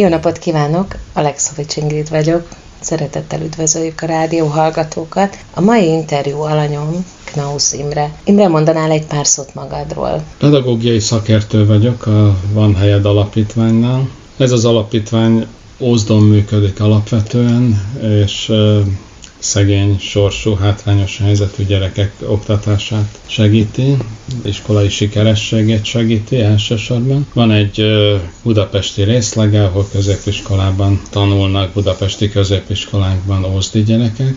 Jó napot kívánok! Alexovics Ingrid vagyok. Szeretettel üdvözöljük a rádió hallgatókat. A mai interjú alanyom Knaus Imre. Imre, mondanál egy pár szót magadról? Pedagógiai szakértő vagyok a Van Helyed Alapítványnál. Ez az alapítvány Ózdon működik alapvetően, és szegény, sorsú, hátrányos helyzetű gyerekek oktatását segíti, iskolai sikerességét segíti elsősorban. Van egy budapesti részlege, ahol középiskolában tanulnak, budapesti középiskolákban ózdi gyerekek,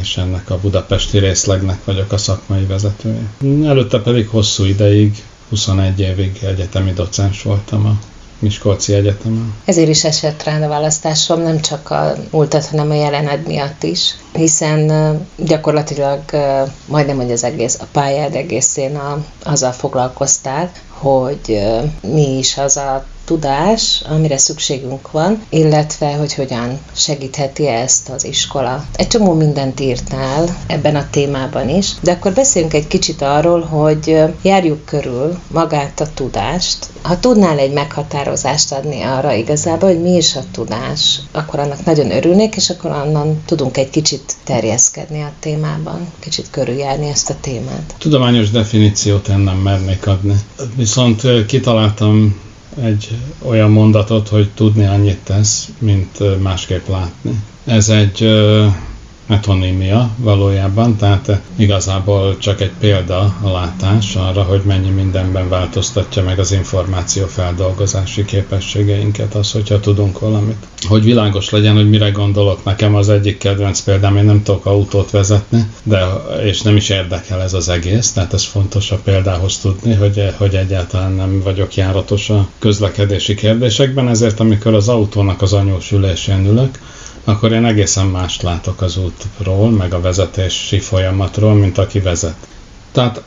és ennek a budapesti részlegnek vagyok a szakmai vezetője. Előtte pedig hosszú ideig, 21 évig egyetemi docens voltam a Miskolci Egyetemen. Ezért is esett rá a választásom, nem csak a múltat, hanem a jelened miatt is, hiszen gyakorlatilag majdnem, hogy az egész, a pályád egészén a, azzal foglalkoztál, hogy mi is az a tudás, amire szükségünk van, illetve hogy hogyan segítheti ezt az iskola. Egy csomó mindent írtál ebben a témában is, de akkor beszéljünk egy kicsit arról, hogy járjuk körül magát a tudást. Ha tudnál egy meghatározást adni arra igazából, hogy mi is a tudás, akkor annak nagyon örülnék, és akkor onnan tudunk egy kicsit terjeszkedni a témában, kicsit körüljárni ezt a témát. Tudományos definíciót én nem mernék adni. Viszont kitaláltam egy olyan mondatot, hogy tudni annyit tesz, mint másképp látni. Ez egy metonímia valójában, tehát igazából csak egy példa a látás arra, hogy mennyi mindenben változtatja meg az információ feldolgozási képességeinket, az, hogyha tudunk valamit. Hogy világos legyen, hogy mire gondolok, nekem az egyik kedvenc példám, én nem tudok autót vezetni, de, és nem is érdekel ez az egész, tehát ez fontos a példához tudni, hogy, hogy egyáltalán nem vagyok járatos a közlekedési kérdésekben, ezért amikor az autónak az anyós ülésén ülök, akkor én egészen mást látok az útról, meg a vezetési folyamatról, mint aki vezet. Tehát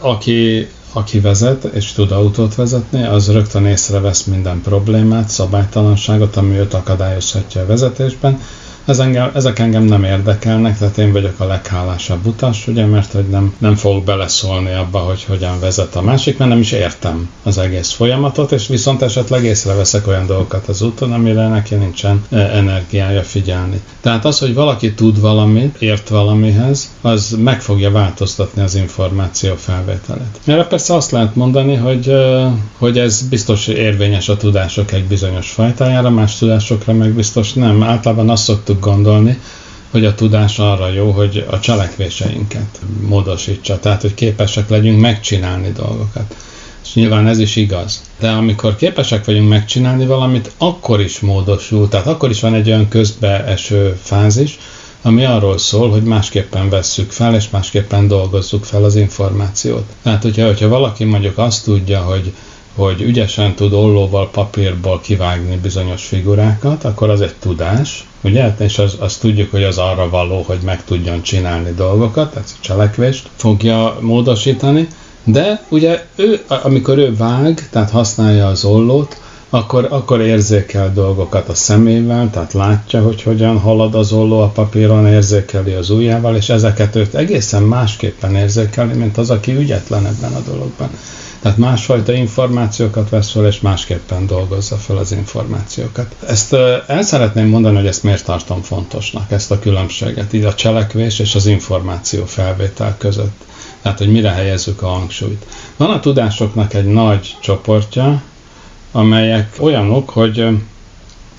aki, aki vezet és tud autót vezetni, az rögtön észrevesz minden problémát, szabálytalanságot, ami őt akadályozhatja a vezetésben, ez engem, ezek engem nem érdekelnek, tehát én vagyok a leghálásabb utas, ugye, mert hogy nem, nem fogok beleszólni abba, hogy hogyan vezet a másik, mert nem is értem az egész folyamatot, és viszont esetleg észreveszek olyan dolgokat az úton, amire neki nincsen e, energiája figyelni. Tehát az, hogy valaki tud valamit, ért valamihez, az meg fogja változtatni az információ felvételét. Erre persze azt lehet mondani, hogy, e, hogy ez biztos érvényes a tudások egy bizonyos fajtájára, más tudásokra meg biztos nem. Általában azt szoktuk szoktuk gondolni, hogy a tudás arra jó, hogy a cselekvéseinket módosítsa, tehát hogy képesek legyünk megcsinálni dolgokat. És nyilván ez is igaz. De amikor képesek vagyunk megcsinálni valamit, akkor is módosul, tehát akkor is van egy olyan közbeeső fázis, ami arról szól, hogy másképpen vesszük fel, és másképpen dolgozzuk fel az információt. Tehát, hogyha, hogyha valaki mondjuk azt tudja, hogy hogy ügyesen tud ollóval, papírból kivágni bizonyos figurákat, akkor az egy tudás, ugye? És az, tudjuk, hogy az arra való, hogy meg tudjon csinálni dolgokat, tehát a cselekvést fogja módosítani, de ugye ő, amikor ő vág, tehát használja az ollót, akkor, akkor érzékel dolgokat a szemével, tehát látja, hogy hogyan halad az olló a papíron, érzékeli az ujjával, és ezeket őt egészen másképpen érzékeli, mint az, aki ügyetlen ebben a dologban. Tehát másfajta információkat vesz fel, és másképpen dolgozza fel az információkat. Ezt el szeretném mondani, hogy ezt miért tartom fontosnak, ezt a különbséget, így a cselekvés és az információ felvétel között. Tehát, hogy mire helyezzük a hangsúlyt. Van a tudásoknak egy nagy csoportja, amelyek olyanok, hogy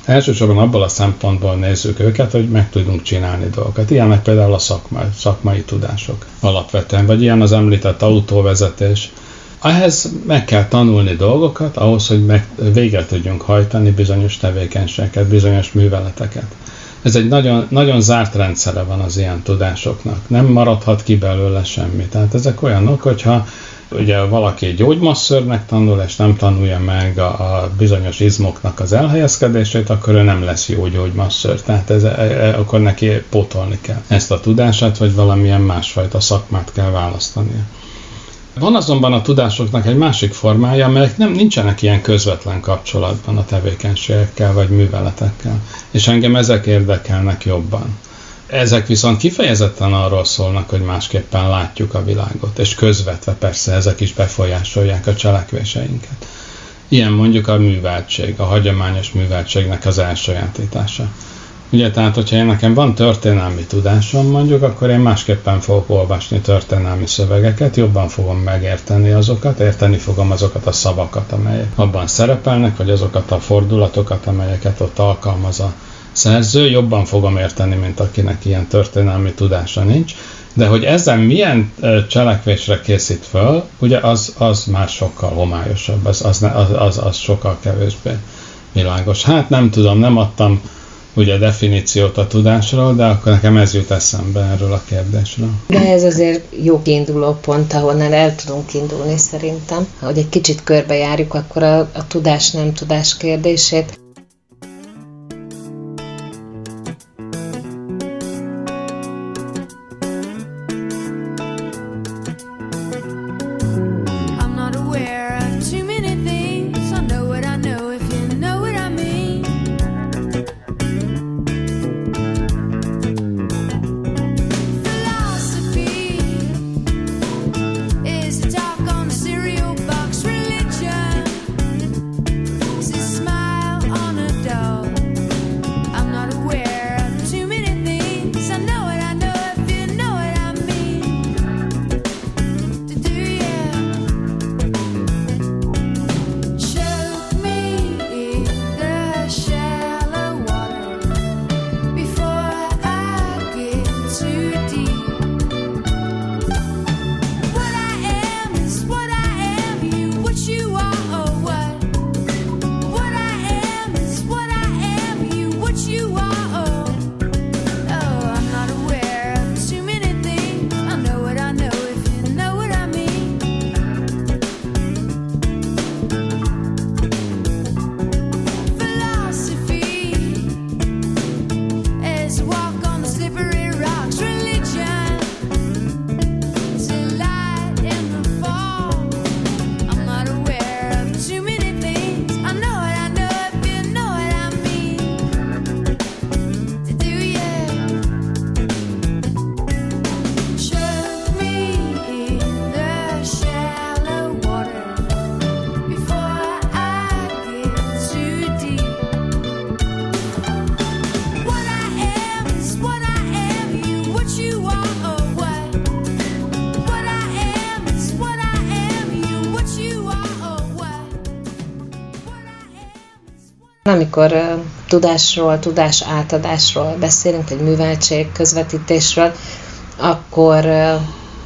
elsősorban abból a szempontból nézzük őket, hogy meg tudunk csinálni dolgokat. Ilyenek például a szakmai, szakmai tudások alapvetően, vagy ilyen az említett autóvezetés, ehhez meg kell tanulni dolgokat, ahhoz, hogy meg véget tudjunk hajtani bizonyos tevékenységeket, bizonyos műveleteket. Ez egy nagyon, nagyon zárt rendszere van az ilyen tudásoknak. Nem maradhat ki belőle semmi. Tehát ezek olyanok, hogyha ugye valaki gyógymasszörnek tanul, és nem tanulja meg a, a bizonyos izmoknak az elhelyezkedését, akkor ő nem lesz jó gyógymasször. Tehát ez, e, e, akkor neki pótolni kell ezt a tudását, vagy valamilyen másfajta szakmát kell választania. Van azonban a tudásoknak egy másik formája, amelyek nem nincsenek ilyen közvetlen kapcsolatban a tevékenységekkel vagy műveletekkel, és engem ezek érdekelnek jobban. Ezek viszont kifejezetten arról szólnak, hogy másképpen látjuk a világot, és közvetve persze ezek is befolyásolják a cselekvéseinket. Ilyen mondjuk a műveltség, a hagyományos műveltségnek az elsajátítása. Ugye, tehát, hogyha én nekem van történelmi tudásom mondjuk, akkor én másképpen fogok olvasni történelmi szövegeket, jobban fogom megérteni azokat, érteni fogom azokat a szavakat, amelyek abban szerepelnek, vagy azokat a fordulatokat, amelyeket ott alkalmaz a szerző, jobban fogom érteni, mint akinek ilyen történelmi tudása nincs. De hogy ezzel milyen cselekvésre készít föl, ugye az, az már sokkal homályosabb, az, az, az, az sokkal kevésbé világos. Hát nem tudom, nem adtam ugye definíciót a tudásról, de akkor nekem ez jut eszembe erről a kérdésről. De ez azért jó kiinduló pont, ahonnan el tudunk indulni szerintem. Ha egy kicsit körbejárjuk, akkor a, a tudás-nem tudás kérdését. Amikor tudásról, tudás átadásról beszélünk, vagy műveltség, közvetítésről, akkor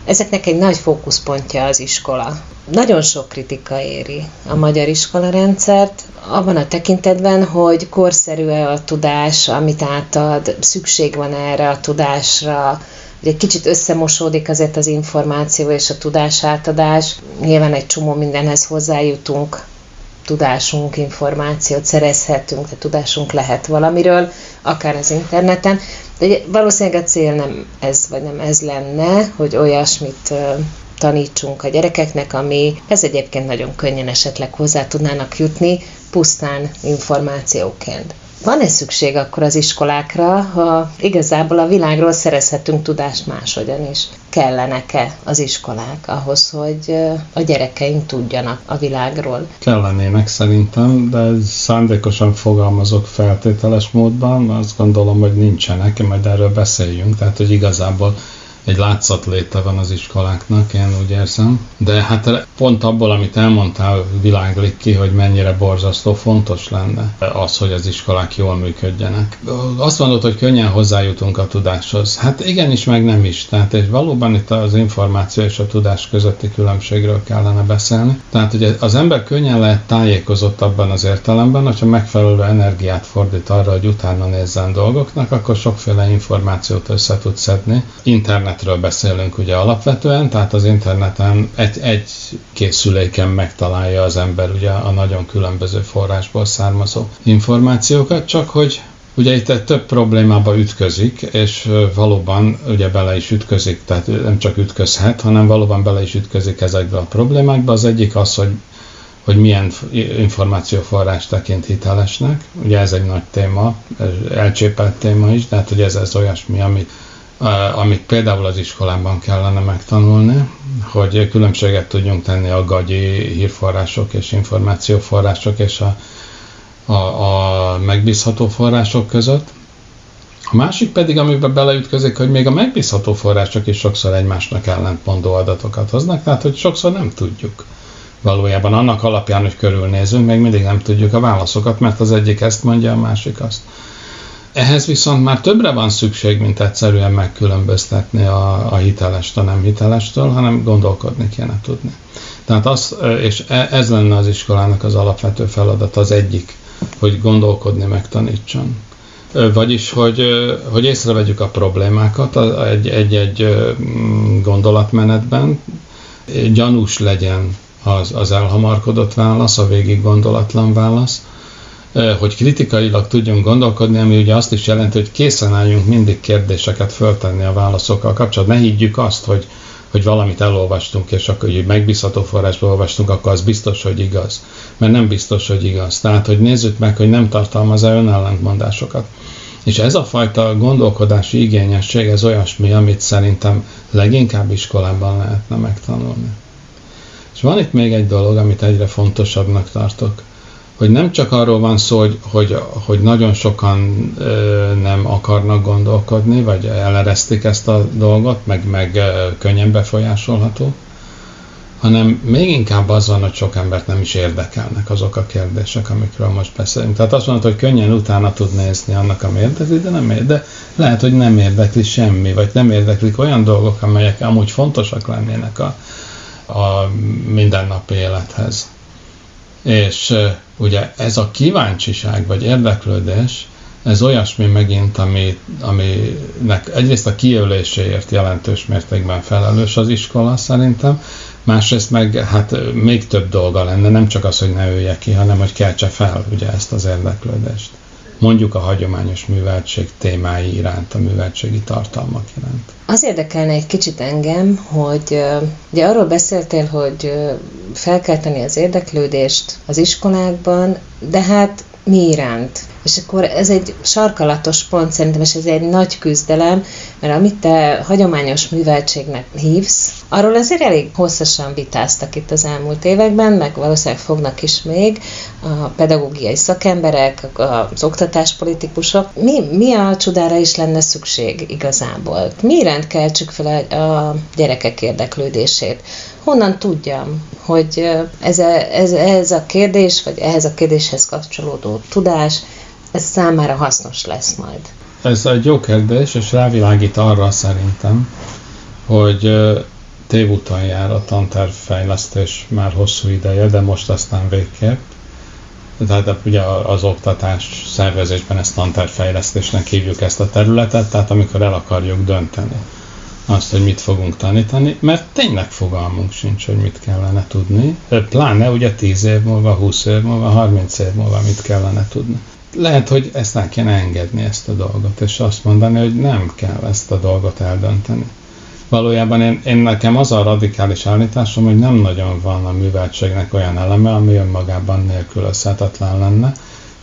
ezeknek egy nagy fókuszpontja az iskola. Nagyon sok kritika éri a magyar iskola rendszert, abban a tekintetben, hogy korszerű-e a tudás, amit átad, szükség van erre a tudásra, egy kicsit összemosódik azért az információ és a tudás átadás. Nyilván egy csomó mindenhez hozzájutunk, tudásunk, információt szerezhetünk, tehát tudásunk lehet valamiről, akár az interneten. De valószínűleg a cél nem ez, vagy nem ez lenne, hogy olyasmit tanítsunk a gyerekeknek, ami ez egyébként nagyon könnyen esetleg hozzá tudnának jutni, pusztán információként. Van-e szükség akkor az iskolákra, ha igazából a világról szerezhetünk tudást máshogyan is? Kellenek-e az iskolák ahhoz, hogy a gyerekeink tudjanak a világról? Kellenének szerintem, de szándékosan fogalmazok feltételes módban, azt gondolom, hogy nincsenek, majd erről beszéljünk, tehát hogy igazából egy látszatléte van az iskoláknak, én úgy érzem. De hát pont abból, amit elmondtál, világlik ki, hogy mennyire borzasztó fontos lenne az, hogy az iskolák jól működjenek. Azt mondod, hogy könnyen hozzájutunk a tudáshoz. Hát igenis, meg nem is. Tehát és valóban itt az információ és a tudás közötti különbségről kellene beszélni. Tehát ugye az ember könnyen lehet tájékozott abban az értelemben, hogyha megfelelő energiát fordít arra, hogy utána nézzen dolgoknak, akkor sokféle információt össze tud szedni. Internet internetről beszélünk ugye alapvetően, tehát az interneten egy, egy készüléken megtalálja az ember ugye a nagyon különböző forrásból származó információkat, csak hogy Ugye itt több problémába ütközik, és valóban ugye bele is ütközik, tehát nem csak ütközhet, hanem valóban bele is ütközik ezekbe a problémákba. Az egyik az, hogy hogy milyen információforrás tekint hitelesnek. Ugye ez egy nagy téma, elcsépelt téma is, de hát ugye ez, ez olyasmi, amit amit például az iskolában kellene megtanulni, hogy különbséget tudjunk tenni a gagyi hírforrások és információforrások és a, a, a megbízható források között. A másik pedig, amiben beleütközik, hogy még a megbízható források is sokszor egymásnak ellentmondó adatokat hoznak, tehát hogy sokszor nem tudjuk valójában annak alapján, hogy körülnézünk, még mindig nem tudjuk a válaszokat, mert az egyik ezt mondja, a másik azt. Ehhez viszont már többre van szükség, mint egyszerűen megkülönböztetni a, a hitelest a nem hitelestől, hanem gondolkodni kéne tudni. Tehát az, és e, ez lenne az iskolának az alapvető feladat, az egyik, hogy gondolkodni megtanítson. Vagyis, hogy, hogy észrevegyük a problémákat egy-egy gondolatmenetben, gyanús legyen az, az elhamarkodott válasz, a végig gondolatlan válasz, hogy kritikailag tudjunk gondolkodni, ami ugye azt is jelenti, hogy készen álljunk mindig kérdéseket föltenni a válaszokkal kapcsolatban. Ne higgyük azt, hogy, hogy valamit elolvastunk, és akkor, hogy megbízható forrásból olvastunk, akkor az biztos, hogy igaz. Mert nem biztos, hogy igaz. Tehát, hogy nézzük meg, hogy nem tartalmaz-e önellentmondásokat. És ez a fajta gondolkodási igényesség, ez olyasmi, amit szerintem leginkább iskolában lehetne megtanulni. És van itt még egy dolog, amit egyre fontosabbnak tartok, hogy nem csak arról van szó, hogy, hogy, hogy nagyon sokan ö, nem akarnak gondolkodni, vagy eleresztik ezt a dolgot, meg, meg ö, könnyen befolyásolható, hanem még inkább az van, hogy sok embert nem is érdekelnek azok a kérdések, amikről most beszélünk. Tehát azt mondod, hogy könnyen utána tud nézni annak, ami érdekli, de nem érde. De lehet, hogy nem érdekli semmi, vagy nem érdeklik olyan dolgok, amelyek amúgy fontosak lennének a, a mindennapi élethez. És ugye ez a kíváncsiság vagy érdeklődés, ez olyasmi megint, ami, aminek egyrészt a kiöléséért jelentős mértékben felelős az iskola szerintem, másrészt meg hát még több dolga lenne, nem csak az, hogy ne ölje ki, hanem hogy keltse fel ugye ezt az érdeklődést mondjuk a hagyományos műveltség témái iránt, a műveltségi tartalmak iránt. Az érdekelne egy kicsit engem, hogy ugye arról beszéltél, hogy felkelteni az érdeklődést az iskolákban, de hát mi iránt. És akkor ez egy sarkalatos pont szerintem, és ez egy nagy küzdelem, mert amit te hagyományos műveltségnek hívsz, arról azért elég hosszasan vitáztak itt az elmúlt években, meg valószínűleg fognak is még a pedagógiai szakemberek, az oktatáspolitikusok. Mi, mi a csodára is lenne szükség igazából? Mi iránt keltsük fel a, a gyerekek érdeklődését? Honnan tudjam, hogy ez a, ez, ez a kérdés, vagy ehhez a kérdéshez kapcsolódó tudás, ez számára hasznos lesz majd? Ez egy jó kérdés, és rávilágít arra szerintem, hogy tévúton jár a tantervfejlesztés már hosszú ideje, de most aztán végképp. Tehát ugye az oktatás szervezésben ezt tantervfejlesztésnek hívjuk ezt a területet, tehát amikor el akarjuk dönteni azt, hogy mit fogunk tanítani, mert tényleg fogalmunk sincs, hogy mit kellene tudni. Pláne ugye 10 év múlva, 20 év múlva, 30 év múlva mit kellene tudni. Lehet, hogy ezt el kéne engedni, ezt a dolgot, és azt mondani, hogy nem kell ezt a dolgot eldönteni. Valójában én, én nekem az a radikális állításom, hogy nem nagyon van a műveltségnek olyan eleme, ami önmagában nélkülözhetetlen lenne,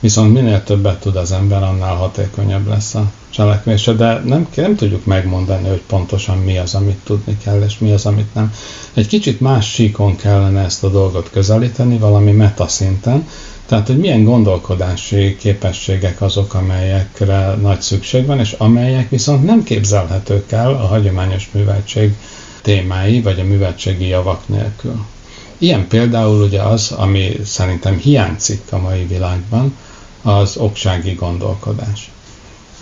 Viszont minél többet tud az ember, annál hatékonyabb lesz a cselekvése, de nem, nem tudjuk megmondani, hogy pontosan mi az, amit tudni kell, és mi az, amit nem. Egy kicsit más síkon kellene ezt a dolgot közelíteni, valami metaszinten, tehát, hogy milyen gondolkodási képességek azok, amelyekre nagy szükség van, és amelyek viszont nem képzelhetők el a hagyományos műveltség témái, vagy a műveltségi javak nélkül. Ilyen például ugye az, ami szerintem hiányzik a mai világban, az oksági gondolkodás.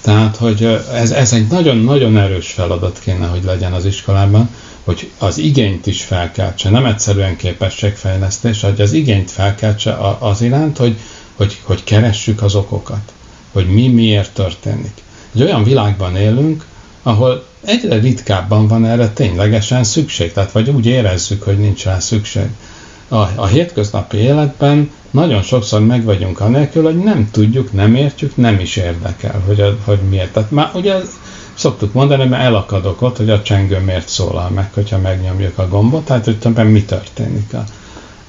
Tehát, hogy ez, ez egy nagyon-nagyon erős feladat kéne, hogy legyen az iskolában, hogy az igényt is felkeltse, nem egyszerűen képességfejlesztés, hogy az igényt felkeltse az iránt, hogy, hogy, hogy keressük az okokat, hogy mi miért történik. Egy olyan világban élünk, ahol egyre ritkábban van erre ténylegesen szükség, tehát vagy úgy érezzük, hogy nincs rá szükség a, a hétköznapi életben nagyon sokszor meg vagyunk anélkül, hogy nem tudjuk, nem értjük, nem is érdekel, hogy, a, hogy miért. Tehát már ugye szoktuk mondani, mert elakadok ott, hogy a csengő miért szólal meg, hogyha megnyomjuk a gombot, tehát hogy többen mi történik a,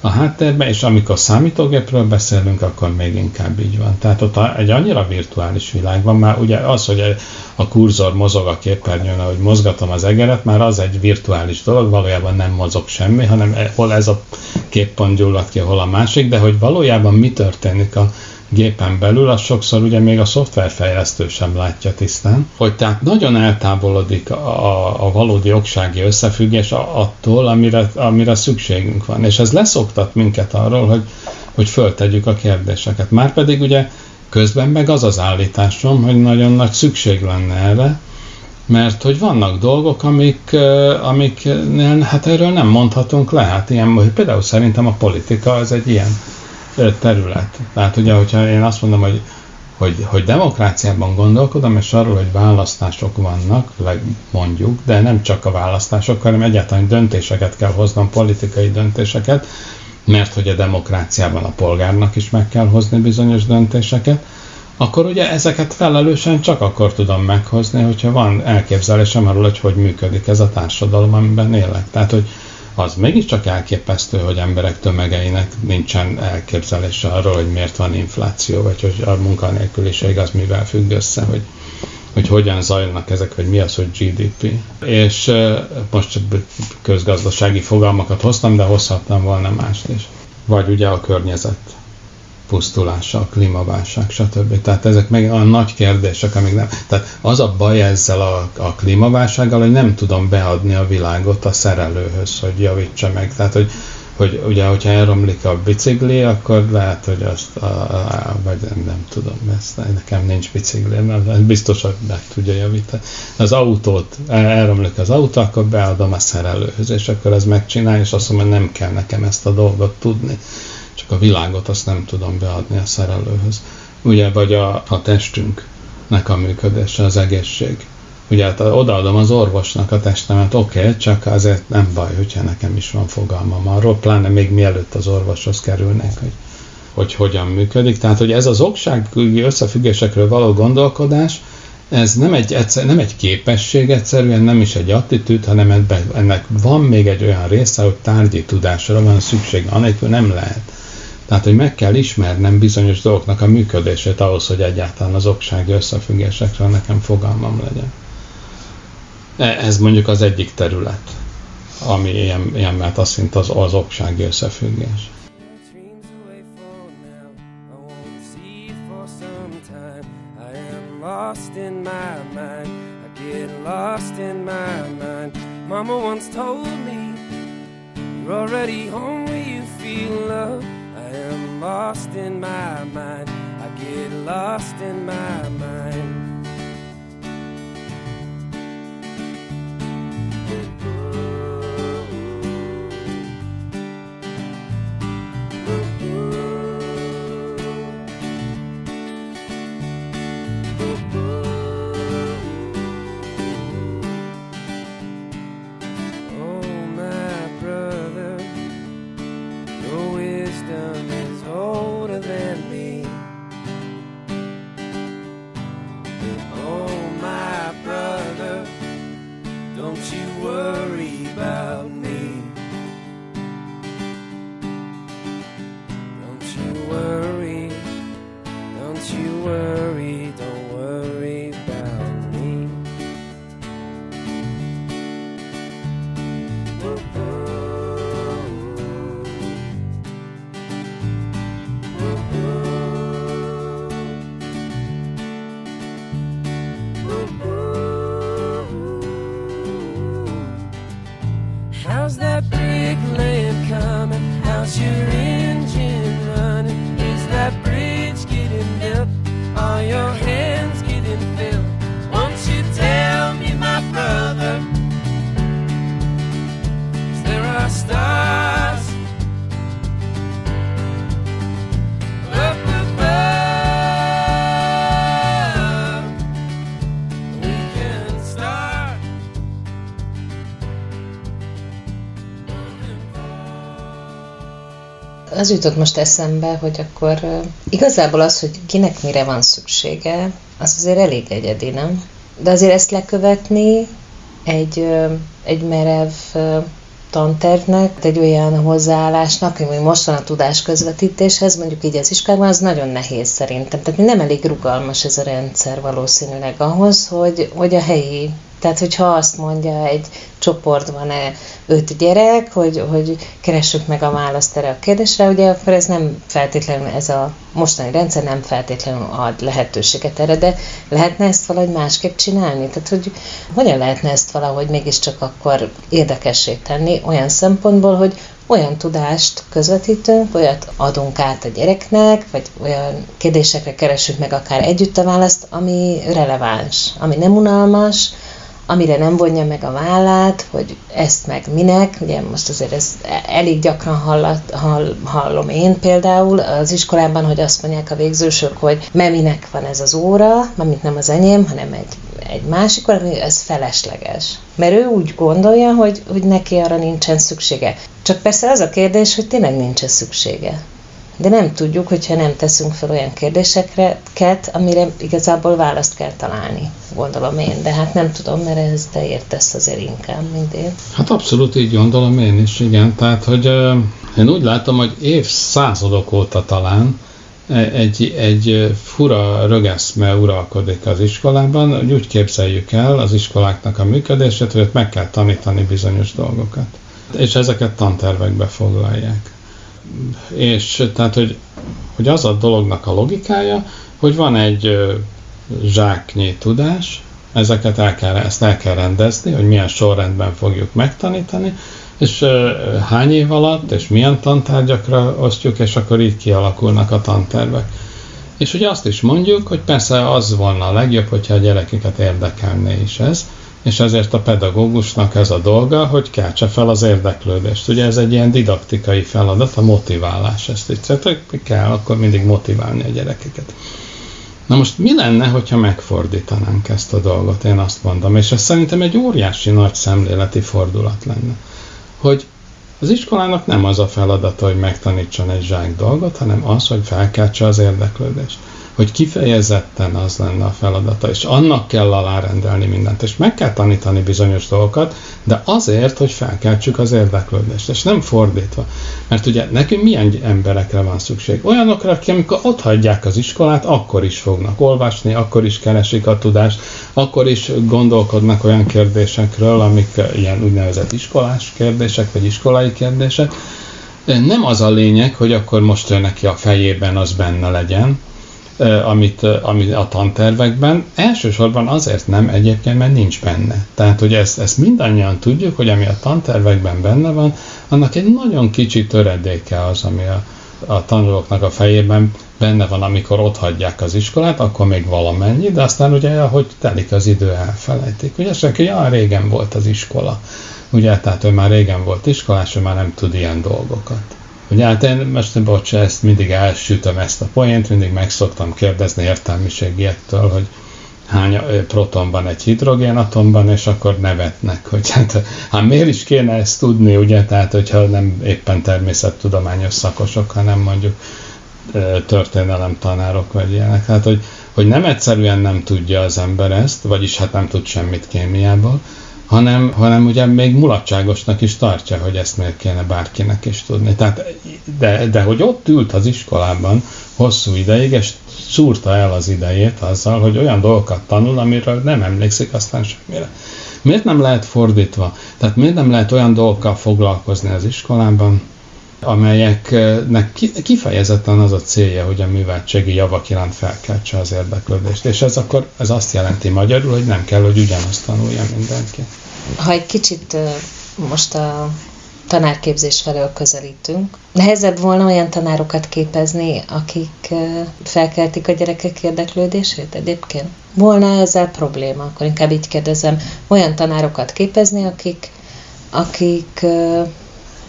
a háttérbe, és amikor számítógépről beszélünk, akkor még inkább így van. Tehát ott egy annyira virtuális világ van, már ugye az, hogy a kurzor mozog a képernyőn, ahogy mozgatom az egeret, már az egy virtuális dolog, valójában nem mozog semmi, hanem hol ez a képpont gyullad ki, hol a másik, de hogy valójában mi történik a gépen belül, az sokszor ugye még a szoftverfejlesztő sem látja tisztán, hogy tehát nagyon eltávolodik a, a valódi oksági összefüggés attól, amire, amire szükségünk van. És ez leszoktat minket arról, hogy, hogy föltegyük a kérdéseket. Márpedig ugye közben meg az az állításom, hogy nagyon nagy szükség lenne erre, mert hogy vannak dolgok, amik, amik hát erről nem mondhatunk le. Hát ilyen, például szerintem a politika az egy ilyen terület. Tehát ugye, hogyha én azt mondom, hogy, hogy, hogy demokráciában gondolkodom, és arról, hogy választások vannak, mondjuk, de nem csak a választások, hanem egyáltalán döntéseket kell hoznom, politikai döntéseket, mert hogy a demokráciában a polgárnak is meg kell hozni bizonyos döntéseket, akkor ugye ezeket felelősen csak akkor tudom meghozni, hogyha van elképzelésem arról, hogy hogy működik ez a társadalom, amiben élek. Tehát, hogy az mégiscsak elképesztő, hogy emberek tömegeinek nincsen elképzelése arról, hogy miért van infláció, vagy hogy a munkanélküliség az mivel függ össze, hogy, hogy hogyan zajlanak ezek, hogy mi az, hogy GDP. És most közgazdasági fogalmakat hoztam, de hozhattam volna mást is. Vagy ugye a környezet pusztulása, a klímaválság, stb. Tehát ezek meg a nagy kérdések, amik nem... Tehát az a baj ezzel a, a klímaválsággal, hogy nem tudom beadni a világot a szerelőhöz, hogy javítsa meg. Tehát, hogy, hogy ugye, hogyha elromlik a bicikli, akkor lehet, hogy azt, a, a, vagy nem, nem tudom, ezt, nekem nincs bicikli, mert biztos, hogy meg tudja javítani. Az autót, elromlik az autó, akkor beadom a szerelőhöz, és akkor ez megcsinálja, és azt mondom, hogy nem kell nekem ezt a dolgot tudni csak a világot azt nem tudom beadni a szerelőhöz. Ugye, vagy a, a testünknek a működése, az egészség. Ugye hát odaadom az orvosnak a testemet, oké, okay, csak azért nem baj, hogyha nekem is van fogalmam arról, pláne még mielőtt az orvoshoz kerülnek, hogy, hogy hogyan működik. Tehát, hogy ez az okságügyi összefüggésekről való gondolkodás, ez nem egy, egyszer, nem egy képesség egyszerűen, nem is egy attitűd, hanem ennek van még egy olyan része, hogy tárgyi tudásra van szükség, anélkül nem lehet. Tehát, hogy meg kell ismernem bizonyos dolgoknak a működését ahhoz, hogy egyáltalán az oksági összefüggésekről nekem fogalmam legyen. E, ez mondjuk az egyik terület, ami ilyen, ilyen mert azt szint az, az oksági összefüggés. Mama once told me you're already home where you feel love lost in my mind. I get lost in my mind. Oh, my brother, don't you worry about me. Az jutott most eszembe, hogy akkor igazából az, hogy kinek mire van szüksége, az azért elég egyedi, nem? De azért ezt lekövetni egy, egy merev tantervnek, egy olyan hozzáállásnak, ami most van a tudás közvetítéshez, mondjuk így az iskolában, az nagyon nehéz szerintem. Tehát nem elég rugalmas ez a rendszer valószínűleg ahhoz, hogy, hogy a helyi tehát, hogyha azt mondja egy csoportban öt gyerek, hogy, hogy keressük meg a választ erre a kérdésre, ugye akkor ez nem feltétlenül, ez a mostani rendszer nem feltétlenül ad lehetőséget erre, de lehetne ezt valahogy másképp csinálni? Tehát, hogy hogyan lehetne ezt valahogy mégiscsak akkor érdekessé tenni olyan szempontból, hogy olyan tudást közvetítünk, olyat adunk át a gyereknek, vagy olyan kérdésekre keresünk meg akár együtt a választ, ami releváns, ami nem unalmas, amire nem vonja meg a vállát, hogy ezt meg minek, ugye most azért ezt elég gyakran hallat, hall, hallom én például az iskolában, hogy azt mondják a végzősök, hogy mert minek van ez az óra, mint nem az enyém, hanem egy, egy másik óra, ez felesleges. Mert ő úgy gondolja, hogy, hogy neki arra nincsen szüksége. Csak persze az a kérdés, hogy tényleg nincs szüksége de nem tudjuk, hogyha nem teszünk fel olyan kérdéseket, amire igazából választ kell találni, gondolom én. De hát nem tudom, mert ez te értesz azért inkább, mint én. Hát abszolút így gondolom én is, igen. Tehát, hogy én úgy látom, hogy évszázadok óta talán egy, egy fura rögeszme uralkodik az iskolában, hogy úgy képzeljük el az iskoláknak a működését, hogy meg kell tanítani bizonyos dolgokat. És ezeket tantervekbe foglalják és tehát, hogy, hogy az a dolognak a logikája, hogy van egy zsáknyi tudás, ezeket el kell, ezt el kell rendezni, hogy milyen sorrendben fogjuk megtanítani, és hány év alatt, és milyen tantárgyakra osztjuk, és akkor így kialakulnak a tantervek. És ugye azt is mondjuk, hogy persze az volna a legjobb, hogyha a gyerekeket érdekelné is ez, és ezért a pedagógusnak ez a dolga, hogy keltse fel az érdeklődést. Ugye ez egy ilyen didaktikai feladat, a motiválás. Ezt így kell akkor mindig motiválni a gyerekeket. Na most mi lenne, hogyha megfordítanánk ezt a dolgot, én azt mondom, és ez szerintem egy óriási nagy szemléleti fordulat lenne, hogy az iskolának nem az a feladata, hogy megtanítson egy zsák dolgot, hanem az, hogy felkeltse az érdeklődést hogy kifejezetten az lenne a feladata, és annak kell alárendelni mindent, és meg kell tanítani bizonyos dolgokat, de azért, hogy felkeltsük az érdeklődést, és nem fordítva. Mert ugye nekünk milyen emberekre van szükség? Olyanokra, akik amikor ott hagyják az iskolát, akkor is fognak olvasni, akkor is keresik a tudást, akkor is gondolkodnak olyan kérdésekről, amik ilyen úgynevezett iskolás kérdések, vagy iskolai kérdések. Nem az a lényeg, hogy akkor most ő neki a fejében az benne legyen, amit, amit a tantervekben. Elsősorban azért nem egyébként, mert nincs benne. Tehát, hogy ezt, ezt mindannyian tudjuk, hogy ami a tantervekben benne van, annak egy nagyon kicsi töredéke az, ami a, a tanulóknak a fejében benne van, amikor ott hagyják az iskolát, akkor még valamennyi, de aztán ugye, ahogy telik az idő, elfelejtik. Ugye senki, ja, régen volt az iskola. Ugye, tehát ő már régen volt iskolás, ő már nem tud ilyen dolgokat. Ugye hát én most, bocs, ezt mindig elsütöm ezt a poént, mindig meg szoktam kérdezni értelmiségiektől, hogy hány proton van egy hidrogénatomban, és akkor nevetnek, hogy hát, hát miért is kéne ezt tudni, ugye, tehát hogyha nem éppen természettudományos szakosok, hanem mondjuk történelem tanárok vagy ilyenek. Hát, hogy, hogy nem egyszerűen nem tudja az ember ezt, vagyis hát nem tud semmit kémiából, hanem, hanem ugye még mulatságosnak is tartja, hogy ezt miért kéne bárkinek is tudni. Tehát, de, de hogy ott ült az iskolában hosszú ideig, és szúrta el az idejét azzal, hogy olyan dolgokat tanul, amiről nem emlékszik aztán semmire. Miért nem lehet fordítva? Tehát miért nem lehet olyan dolgokkal foglalkozni az iskolában, amelyeknek kifejezetten az a célja, hogy a műveltségi javak iránt felkeltse az érdeklődést. És ez akkor ez azt jelenti magyarul, hogy nem kell, hogy ugyanazt tanulja mindenki. Ha egy kicsit most a tanárképzés felől közelítünk. Nehezebb volna olyan tanárokat képezni, akik felkeltik a gyerekek érdeklődését egyébként? Volna ezzel probléma? Akkor inkább így kérdezem, olyan tanárokat képezni, akik, akik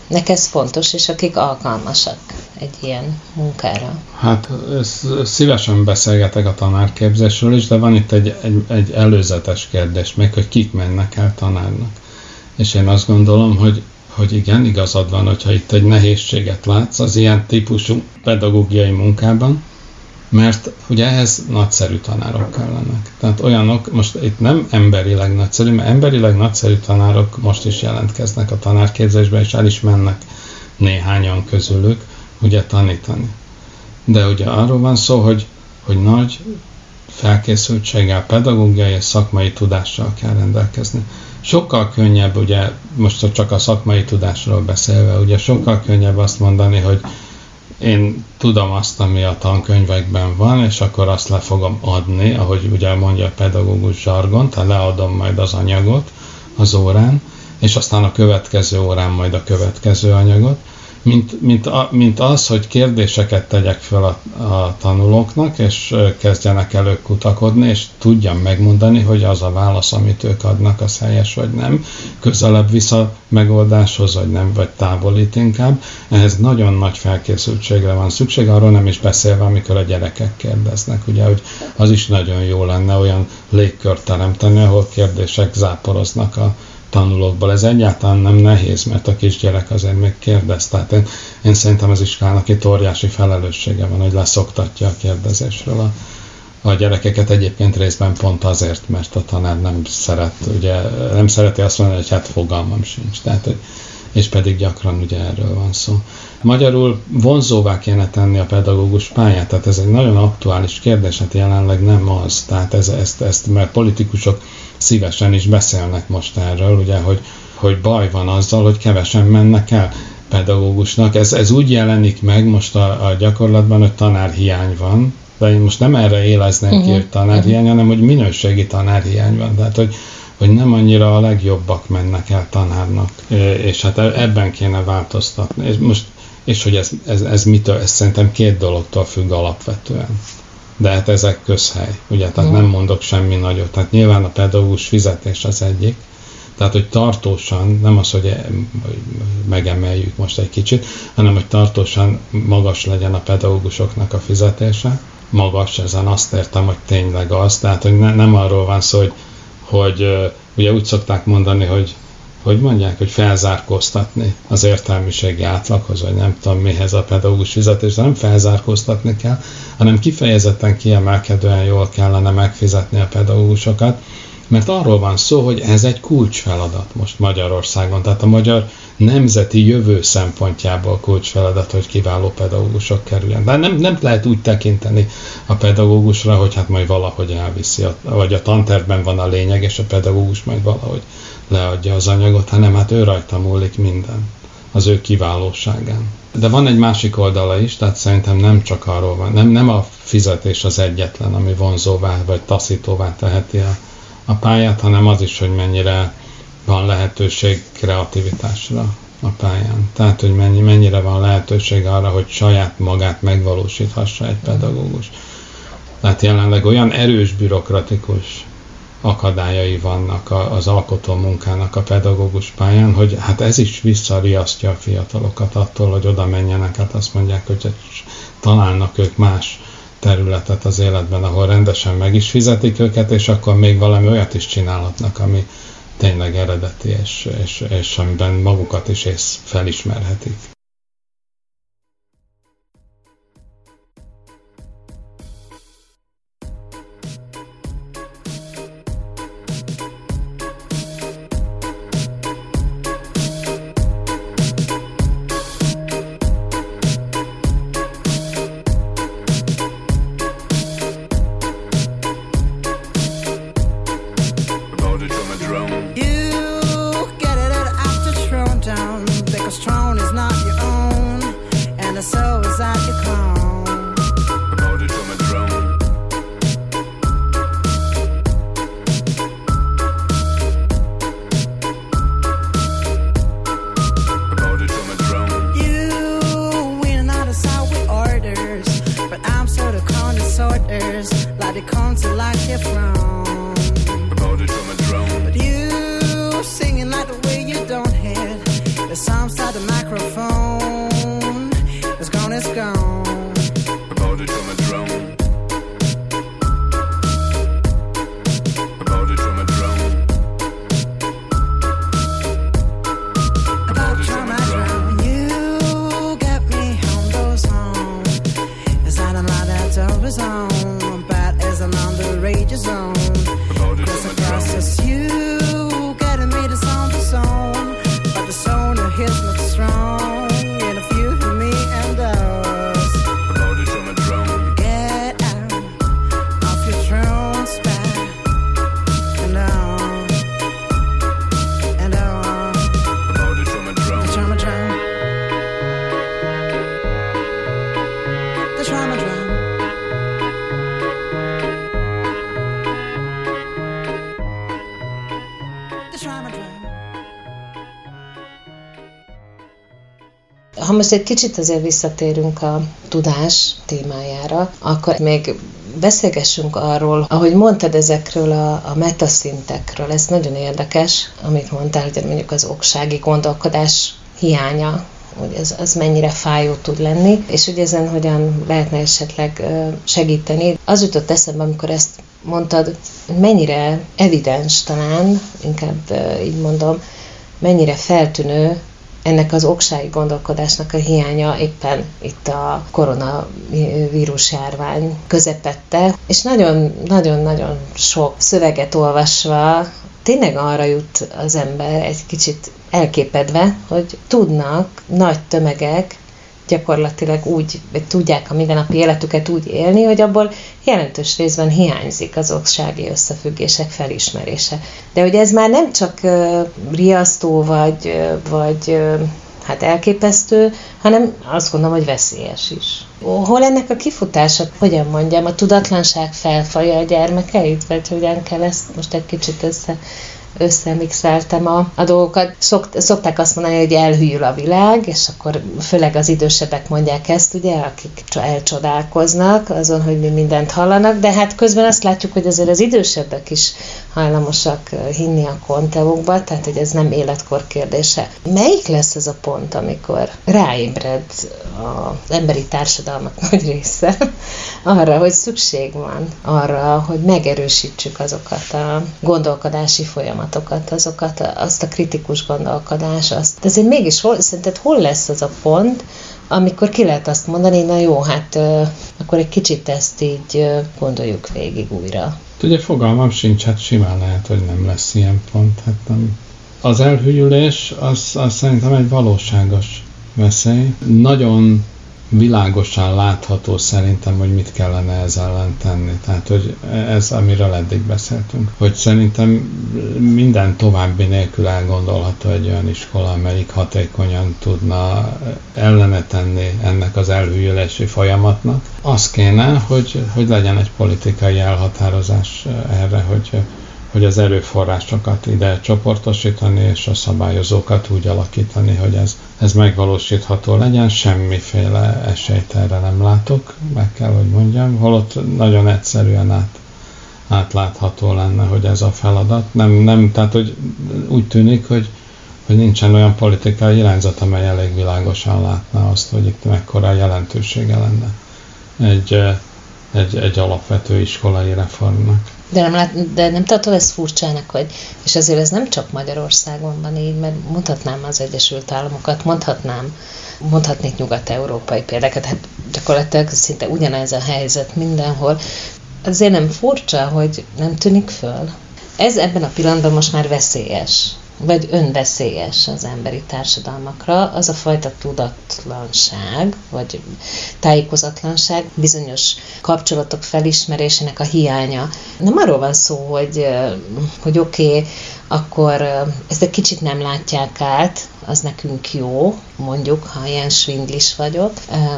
nek ez fontos, és akik alkalmasak egy ilyen munkára. Hát szívesen beszélgetek a tanárképzésről is, de van itt egy, egy, egy előzetes kérdés még, hogy kik mennek el tanárnak. És én azt gondolom, hogy, hogy igen, igazad van, hogyha itt egy nehézséget látsz az ilyen típusú pedagógiai munkában, mert ugye ehhez nagyszerű tanárok kellenek. Tehát olyanok, most itt nem emberileg nagyszerű, mert emberileg nagyszerű tanárok most is jelentkeznek a tanárképzésbe, és el is mennek néhányan közülük, ugye tanítani. De ugye arról van szó, hogy, hogy nagy felkészültséggel, pedagógiai és szakmai tudással kell rendelkezni. Sokkal könnyebb, ugye most csak a szakmai tudásról beszélve, ugye sokkal könnyebb azt mondani, hogy én tudom azt, ami a tankönyvekben van, és akkor azt le fogom adni, ahogy ugye mondja a pedagógus zsargon, tehát leadom majd az anyagot az órán, és aztán a következő órán majd a következő anyagot, mint, mint, a, mint az, hogy kérdéseket tegyek fel a, a tanulóknak, és kezdjenek elő kutakodni, és tudjam megmondani, hogy az a válasz, amit ők adnak, az helyes vagy nem, közelebb vissza megoldáshoz, vagy nem, vagy távolít inkább. Ehhez nagyon nagy felkészültségre van szükség, arról nem is beszélve, amikor a gyerekek kérdeznek, ugye, hogy az is nagyon jó lenne olyan légkört teremteni, ahol kérdések záporoznak a, tanulókból. Ez egyáltalán nem nehéz, mert a kisgyerek azért még kérdez. Tehát én, én szerintem az iskolának itt óriási felelőssége van, hogy leszoktatja a kérdezésről a, a gyerekeket egyébként részben pont azért, mert a tanár nem szeret, ugye nem szereti azt mondani, hogy hát fogalmam sincs. Tehát, és pedig gyakran ugye erről van szó. Magyarul vonzóvá kéne tenni a pedagógus pályát, tehát ez egy nagyon aktuális kérdés, hát jelenleg nem az. Tehát ez, ezt, ezt, mert politikusok szívesen is beszélnek most erről, ugye, hogy, hogy baj van azzal, hogy kevesen mennek el pedagógusnak. Ez, ez úgy jelenik meg most a, a gyakorlatban, hogy tanárhiány van, de én most nem erre éleznék uh-huh. ki, hogy tanárhiány, hanem hogy minőségi tanárhiány van. Tehát, hogy, hogy nem annyira a legjobbak mennek el tanárnak, és hát e, ebben kéne változtatni. És most és hogy ez, ez, ez mitől, ez szerintem két dologtól függ alapvetően de hát ezek közhely, ugye, tehát nem mondok semmi nagyot. Tehát nyilván a pedagógus fizetés az egyik, tehát, hogy tartósan, nem az, hogy megemeljük most egy kicsit, hanem, hogy tartósan magas legyen a pedagógusoknak a fizetése. Magas, ezen azt értem, hogy tényleg az. Tehát, hogy ne, nem arról van szó, hogy, hogy ugye úgy szokták mondani, hogy hogy mondják, hogy felzárkóztatni az értelmiségi átlaghoz, vagy nem tudom mihez a pedagógus fizetés, nem felzárkóztatni kell, hanem kifejezetten kiemelkedően jól kellene megfizetni a pedagógusokat, mert arról van szó, hogy ez egy kulcsfeladat most Magyarországon, tehát a magyar nemzeti jövő szempontjából kulcsfeladat, hogy kiváló pedagógusok kerüljen. De nem, nem lehet úgy tekinteni a pedagógusra, hogy hát majd valahogy elviszi, vagy a tantervben van a lényeg, és a pedagógus majd valahogy leadja az anyagot, hanem hát ő rajta múlik minden, az ő kiválóságán. De van egy másik oldala is, tehát szerintem nem csak arról van, nem, nem a fizetés az egyetlen, ami vonzóvá vagy taszítóvá teheti a, a pályát, hanem az is, hogy mennyire van lehetőség kreativitásra a pályán. Tehát, hogy mennyi, mennyire van lehetőség arra, hogy saját magát megvalósíthassa egy pedagógus. Tehát jelenleg olyan erős bürokratikus akadályai vannak az alkotó munkának a pedagógus pályán, hogy hát ez is visszariasztja a fiatalokat attól, hogy oda menjenek, hát azt mondják, hogy találnak ők más területet az életben, ahol rendesen meg is fizetik őket, és akkor még valami olyat is csinálhatnak, ami tényleg eredeti, és, és, és amiben magukat is ész felismerhetik. Most egy kicsit azért visszatérünk a tudás témájára, akkor még beszélgessünk arról, ahogy mondtad ezekről a, a metaszintekről, ez nagyon érdekes, amit mondtál, hogy mondjuk az oksági gondolkodás hiánya, hogy ez, az mennyire fájó tud lenni, és hogy ezen hogyan lehetne esetleg segíteni. Az jutott eszembe, amikor ezt mondtad, mennyire evidens talán, inkább így mondom, mennyire feltűnő ennek az oksági gondolkodásnak a hiánya éppen itt a koronavírus járvány közepette, és nagyon-nagyon-nagyon sok szöveget olvasva tényleg arra jut az ember egy kicsit elképedve, hogy tudnak nagy tömegek gyakorlatilag úgy, tudják a mindennapi életüket úgy élni, hogy abból jelentős részben hiányzik az oksági összefüggések felismerése. De hogy ez már nem csak riasztó, vagy, vagy hát elképesztő, hanem azt gondolom, hogy veszélyes is. Hol ennek a kifutása, hogyan mondjam, a tudatlanság felfaja a gyermekeit, vagy hogyan kell ezt most egy kicsit össze összemixeltem a, a dolgokat. Szokt, szokták azt mondani, hogy elhűl a világ, és akkor főleg az idősebbek mondják ezt, ugye, akik elcsodálkoznak azon, hogy mi mindent hallanak, de hát közben azt látjuk, hogy azért az idősebbek is hajlamosak hinni a konteókba, tehát hogy ez nem életkor kérdése. Melyik lesz ez a pont, amikor ráébred az emberi társadalmak nagy része arra, hogy szükség van arra, hogy megerősítsük azokat a gondolkodási folyamatokat, azokat, azt a kritikus gondolkodás, azt. De azért mégis hol, szerinted hol lesz az a pont, amikor ki lehet azt mondani, na jó, hát akkor egy kicsit ezt így gondoljuk végig újra. Ugye fogalmam sincs, hát simán lehet, hogy nem lesz ilyen pont. Hát nem. Az elhűlés az, az szerintem egy valóságos veszély. Nagyon világosan látható szerintem, hogy mit kellene ez ellen tenni. Tehát, hogy ez, amiről eddig beszéltünk. Hogy szerintem minden további nélkül elgondolható egy olyan iskola, amelyik hatékonyan tudna ellene tenni ennek az elhűlési folyamatnak. Az kéne, hogy, hogy legyen egy politikai elhatározás erre, hogy hogy az erőforrásokat ide csoportosítani, és a szabályozókat úgy alakítani, hogy ez, ez megvalósítható legyen. Semmiféle esélyt erre nem látok, meg kell, hogy mondjam, holott nagyon egyszerűen át, átlátható lenne, hogy ez a feladat. Nem, nem, tehát hogy úgy tűnik, hogy, hogy nincsen olyan politikai irányzat, amely elég világosan látná azt, hogy itt mekkora jelentősége lenne egy, egy, egy alapvető iskolai reformnak. De nem, lát, de nem tartod ezt furcsának, hogy, és azért ez nem csak Magyarországon van így, mert mutatnám az Egyesült Államokat, mondhatnám, mondhatnék nyugat-európai példákat, hát gyakorlatilag szinte ugyanez a helyzet mindenhol. Azért nem furcsa, hogy nem tűnik föl. Ez ebben a pillanatban most már veszélyes vagy önveszélyes az emberi társadalmakra, az a fajta tudatlanság, vagy tájékozatlanság, bizonyos kapcsolatok felismerésének a hiánya. Nem arról van szó, hogy, hogy oké, okay, akkor ezt egy kicsit nem látják át, az nekünk jó, mondjuk, ha ilyen svindlis vagyok,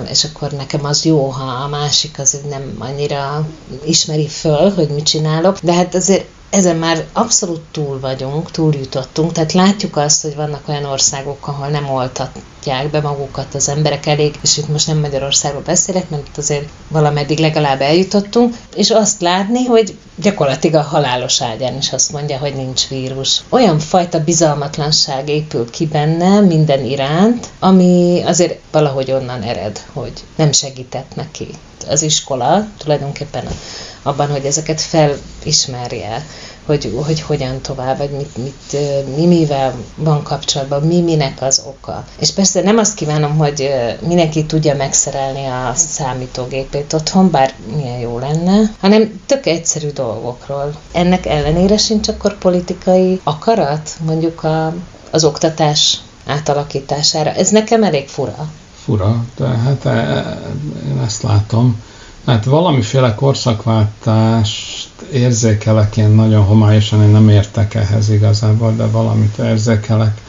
és akkor nekem az jó, ha a másik az nem annyira ismeri föl, hogy mit csinálok, de hát azért ezen már abszolút túl vagyunk, túljutottunk, tehát látjuk azt, hogy vannak olyan országok, ahol nem oltatják be magukat az emberek elég, és itt most nem Magyarországról beszélek, mert itt azért valameddig legalább eljutottunk, és azt látni, hogy gyakorlatilag a halálos ágyán is azt mondja, hogy nincs vírus. Olyan fajta bizalmatlanság épül ki benne minden iránt, ami azért valahogy onnan ered, hogy nem segített neki. Az iskola tulajdonképpen abban, hogy ezeket felismerje, hogy, hogy hogyan tovább, vagy mit, mit, mi mivel van kapcsolatban, mi minek az oka. És persze nem azt kívánom, hogy mindenki tudja megszerelni a számítógépét otthon, bár milyen jó lenne, hanem tök egyszerű dolgokról. Ennek ellenére sincs akkor politikai akarat, mondjuk a, az oktatás átalakítására. Ez nekem elég fura. Fura, de hát e, én ezt látom. Hát valamiféle korszakváltást érzékelek én nagyon homályosan, én nem értek ehhez igazából, de valamit érzékelek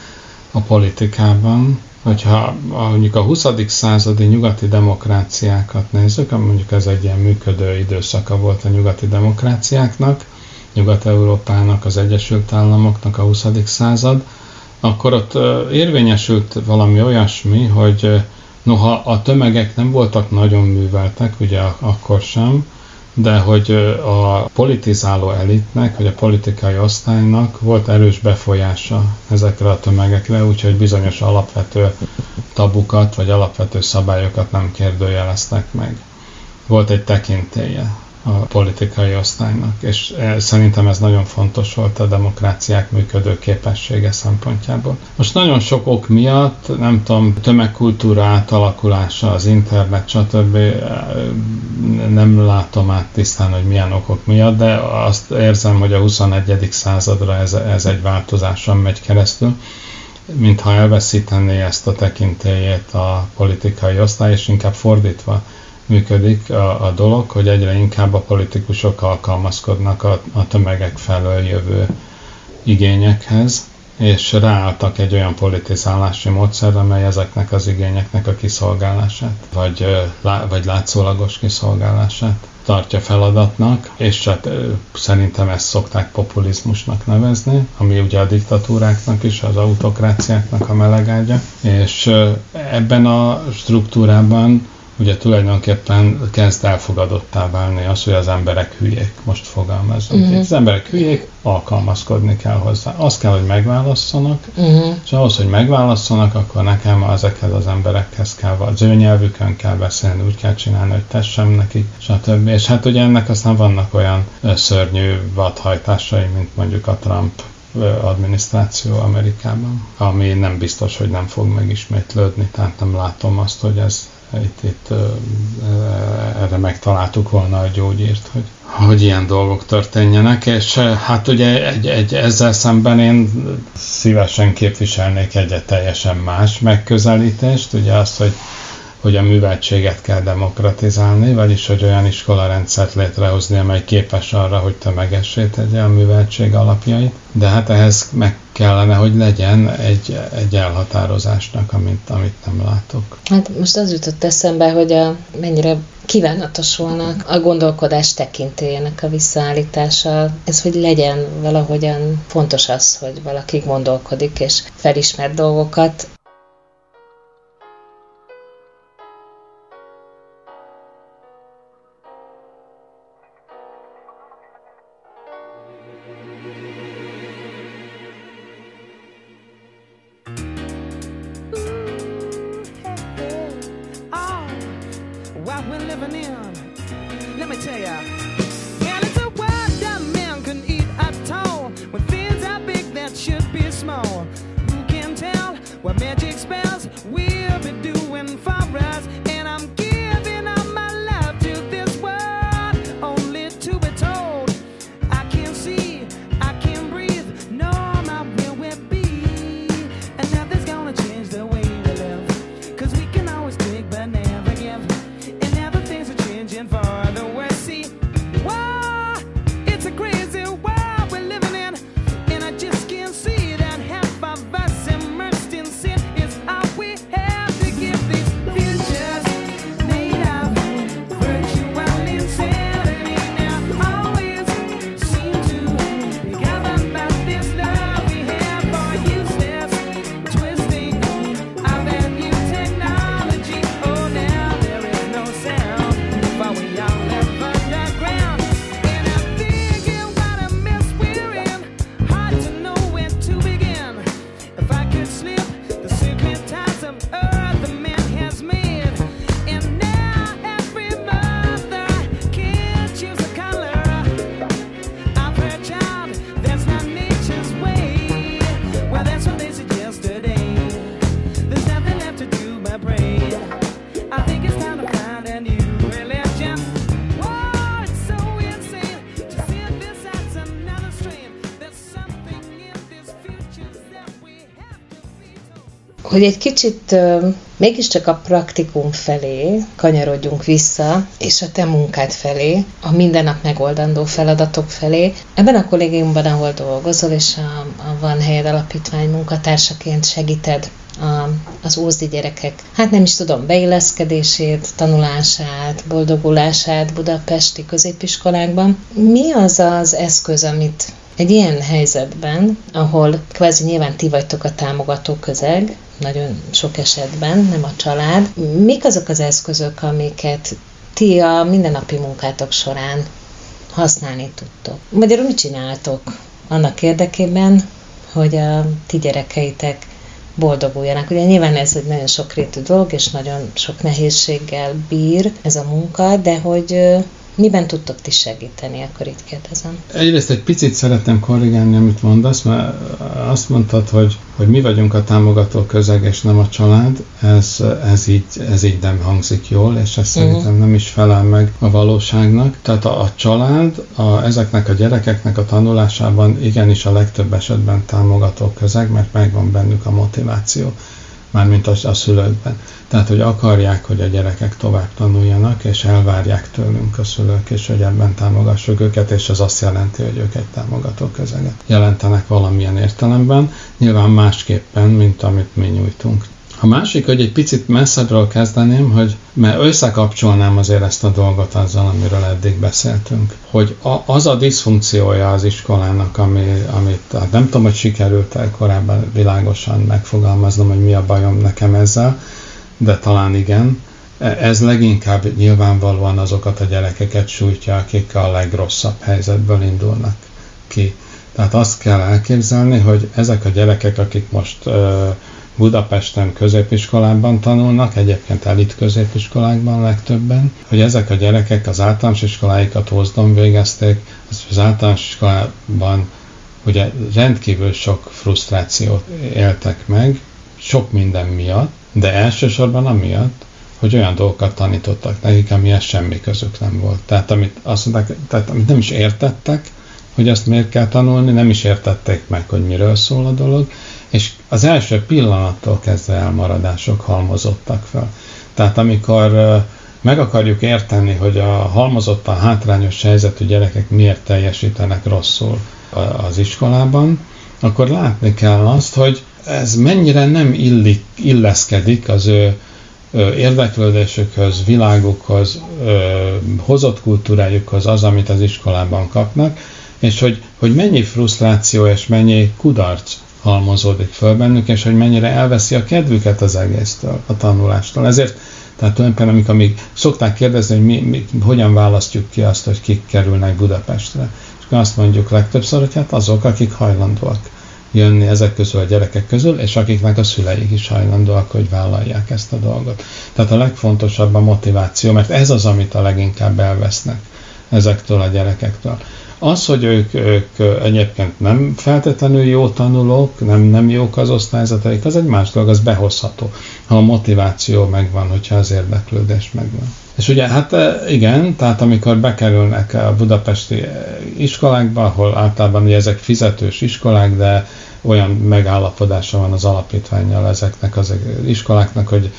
a politikában. Hogyha mondjuk a 20. századi nyugati demokráciákat nézzük, mondjuk ez egy ilyen működő időszaka volt a nyugati demokráciáknak, Nyugat-Európának, az Egyesült Államoknak a 20. század, akkor ott érvényesült valami olyasmi, hogy noha a tömegek nem voltak nagyon műveltek, ugye akkor sem, de hogy a politizáló elitnek, vagy a politikai osztálynak volt erős befolyása ezekre a tömegekre, úgyhogy bizonyos alapvető tabukat, vagy alapvető szabályokat nem kérdőjeleztek meg. Volt egy tekintélye a politikai osztálynak, és e, szerintem ez nagyon fontos volt a demokráciák működő képessége szempontjából. Most nagyon sok ok miatt, nem tudom, tömegkultúra átalakulása, az internet, stb. E, nem látom át tisztán, hogy milyen okok miatt, de azt érzem, hogy a 21. századra ez, ez egy változáson megy keresztül mintha elveszítené ezt a tekintélyét a politikai osztály, és inkább fordítva működik a, a dolog, hogy egyre inkább a politikusok alkalmazkodnak a, a tömegek felől jövő igényekhez, és ráálltak egy olyan politizálási módszerre, amely ezeknek az igényeknek a kiszolgálását, vagy, vagy látszólagos kiszolgálását tartja feladatnak, és hát szerintem ezt szokták populizmusnak nevezni, ami ugye a diktatúráknak is, az autokráciáknak a melegágya, és ebben a struktúrában ugye tulajdonképpen kezd elfogadottá válni az, hogy az emberek hülyék, most fogalmazunk. Uh-huh. Az emberek hülyék, alkalmazkodni kell hozzá. Azt kell, hogy megválasszanak, uh-huh. és ahhoz, hogy megválasszanak, akkor nekem ezekhez az emberekhez kell, az ő nyelvükön kell beszélni, úgy kell csinálni, hogy tessem nekik, stb. És hát ugye ennek aztán vannak olyan szörnyű vadhajtásai, mint mondjuk a Trump adminisztráció Amerikában, ami nem biztos, hogy nem fog megismétlődni, tehát nem látom azt, hogy ez itt, itt erre megtaláltuk volna a gyógyírt, hogy, hogy ilyen dolgok történjenek, és hát ugye egy, egy, ezzel szemben én szívesen képviselnék egy teljesen más megközelítést, ugye azt, hogy hogy a műveltséget kell demokratizálni, vagyis hogy olyan iskolarendszert létrehozni, amely képes arra, hogy tömegessé tegye a műveltség alapjait. De hát ehhez meg kellene, hogy legyen egy, egy elhatározásnak, amit, amit nem látok. Hát most az jutott eszembe, hogy a, mennyire kívánatos volna a gondolkodás tekintélyének a visszaállítása. Ez, hogy legyen valahogyan fontos az, hogy valaki gondolkodik és felismer dolgokat. Hogy egy kicsit mégiscsak a praktikum felé kanyarodjunk vissza, és a te munkád felé, a minden nap megoldandó feladatok felé. Ebben a kollégiumban, ahol dolgozol, és a, a Van Helyed Alapítvány munkatársaként segíted a, az ózdi gyerekek, hát nem is tudom, beilleszkedését, tanulását, boldogulását budapesti középiskolákban. Mi az az eszköz, amit egy ilyen helyzetben, ahol kvázi nyilván ti vagytok a támogató közeg, nagyon sok esetben, nem a család, mik azok az eszközök, amiket ti a mindennapi munkátok során használni tudtok? Magyarul mit csináltok annak érdekében, hogy a ti gyerekeitek boldoguljanak. Ugye nyilván ez egy nagyon sokrétű dolog, és nagyon sok nehézséggel bír ez a munka, de hogy Miben tudtok ti segíteni, akkor itt kérdezem? Egyrészt egy picit szeretném korrigálni, amit mondasz, mert azt mondtad, hogy, hogy mi vagyunk a támogató közeg, és nem a család. Ez, ez, így, ez így nem hangzik jól, és ez uh-huh. szerintem nem is felel meg a valóságnak. Tehát a, a család a, ezeknek a gyerekeknek a tanulásában igenis a legtöbb esetben támogató közeg, mert megvan bennük a motiváció mármint a, a szülőkben. Tehát, hogy akarják, hogy a gyerekek tovább tanuljanak, és elvárják tőlünk a szülők, és hogy ebben támogassuk őket, és ez azt jelenti, hogy ők egy támogató közeget jelentenek valamilyen értelemben, nyilván másképpen, mint amit mi nyújtunk. A másik, hogy egy picit messzebbről kezdeném, hogy mert összekapcsolnám azért ezt a dolgot azzal, amiről eddig beszéltünk, hogy a, az a diszfunkciója az iskolának, ami, amit hát nem tudom, hogy sikerült-e korábban világosan megfogalmaznom, hogy mi a bajom nekem ezzel, de talán igen, ez leginkább nyilvánvalóan azokat a gyerekeket sújtja, akik a legrosszabb helyzetből indulnak ki. Tehát azt kell elképzelni, hogy ezek a gyerekek, akik most Budapesten középiskolában tanulnak, egyébként elit középiskolákban legtöbben, hogy ezek a gyerekek az általános iskoláikat Ózdon végezték, az általános iskolában ugye rendkívül sok frusztrációt éltek meg, sok minden miatt, de elsősorban amiatt, hogy olyan dolgokat tanítottak nekik, amihez semmi közük nem volt. Tehát amit, azt mondták, tehát amit nem is értettek, hogy ezt miért kell tanulni, nem is értették meg, hogy miről szól a dolog, és az első pillanattól kezdve elmaradások halmozottak fel. Tehát amikor meg akarjuk érteni, hogy a halmozottan hátrányos helyzetű gyerekek miért teljesítenek rosszul az iskolában, akkor látni kell azt, hogy ez mennyire nem illik, illeszkedik az ő érdeklődésükhöz, világukhoz, hozott kultúrájukhoz az, amit az iskolában kapnak, és hogy, hogy mennyi frusztráció és mennyi kudarc halmozódik föl bennük, és hogy mennyire elveszi a kedvüket az egésztől, a tanulástól. Ezért, tehát tulajdonképpen, amikor még szokták kérdezni, hogy mi, mi, hogyan választjuk ki azt, hogy kik kerülnek Budapestre. És akkor azt mondjuk legtöbbször, hogy hát azok, akik hajlandóak jönni ezek közül a gyerekek közül, és akiknek a szüleik is hajlandóak, hogy vállalják ezt a dolgot. Tehát a legfontosabb a motiváció, mert ez az, amit a leginkább elvesznek ezektől a gyerekektől. Az, hogy ők, ők egyébként nem feltétlenül jó tanulók, nem, nem jók az osztályzataik, az egy más dolog, az behozható, ha a motiváció megvan, hogyha az érdeklődés megvan. És ugye hát igen, tehát amikor bekerülnek a budapesti iskolákba, ahol általában ugye ezek fizetős iskolák, de olyan megállapodása van az alapítványjal ezeknek az iskoláknak, hogy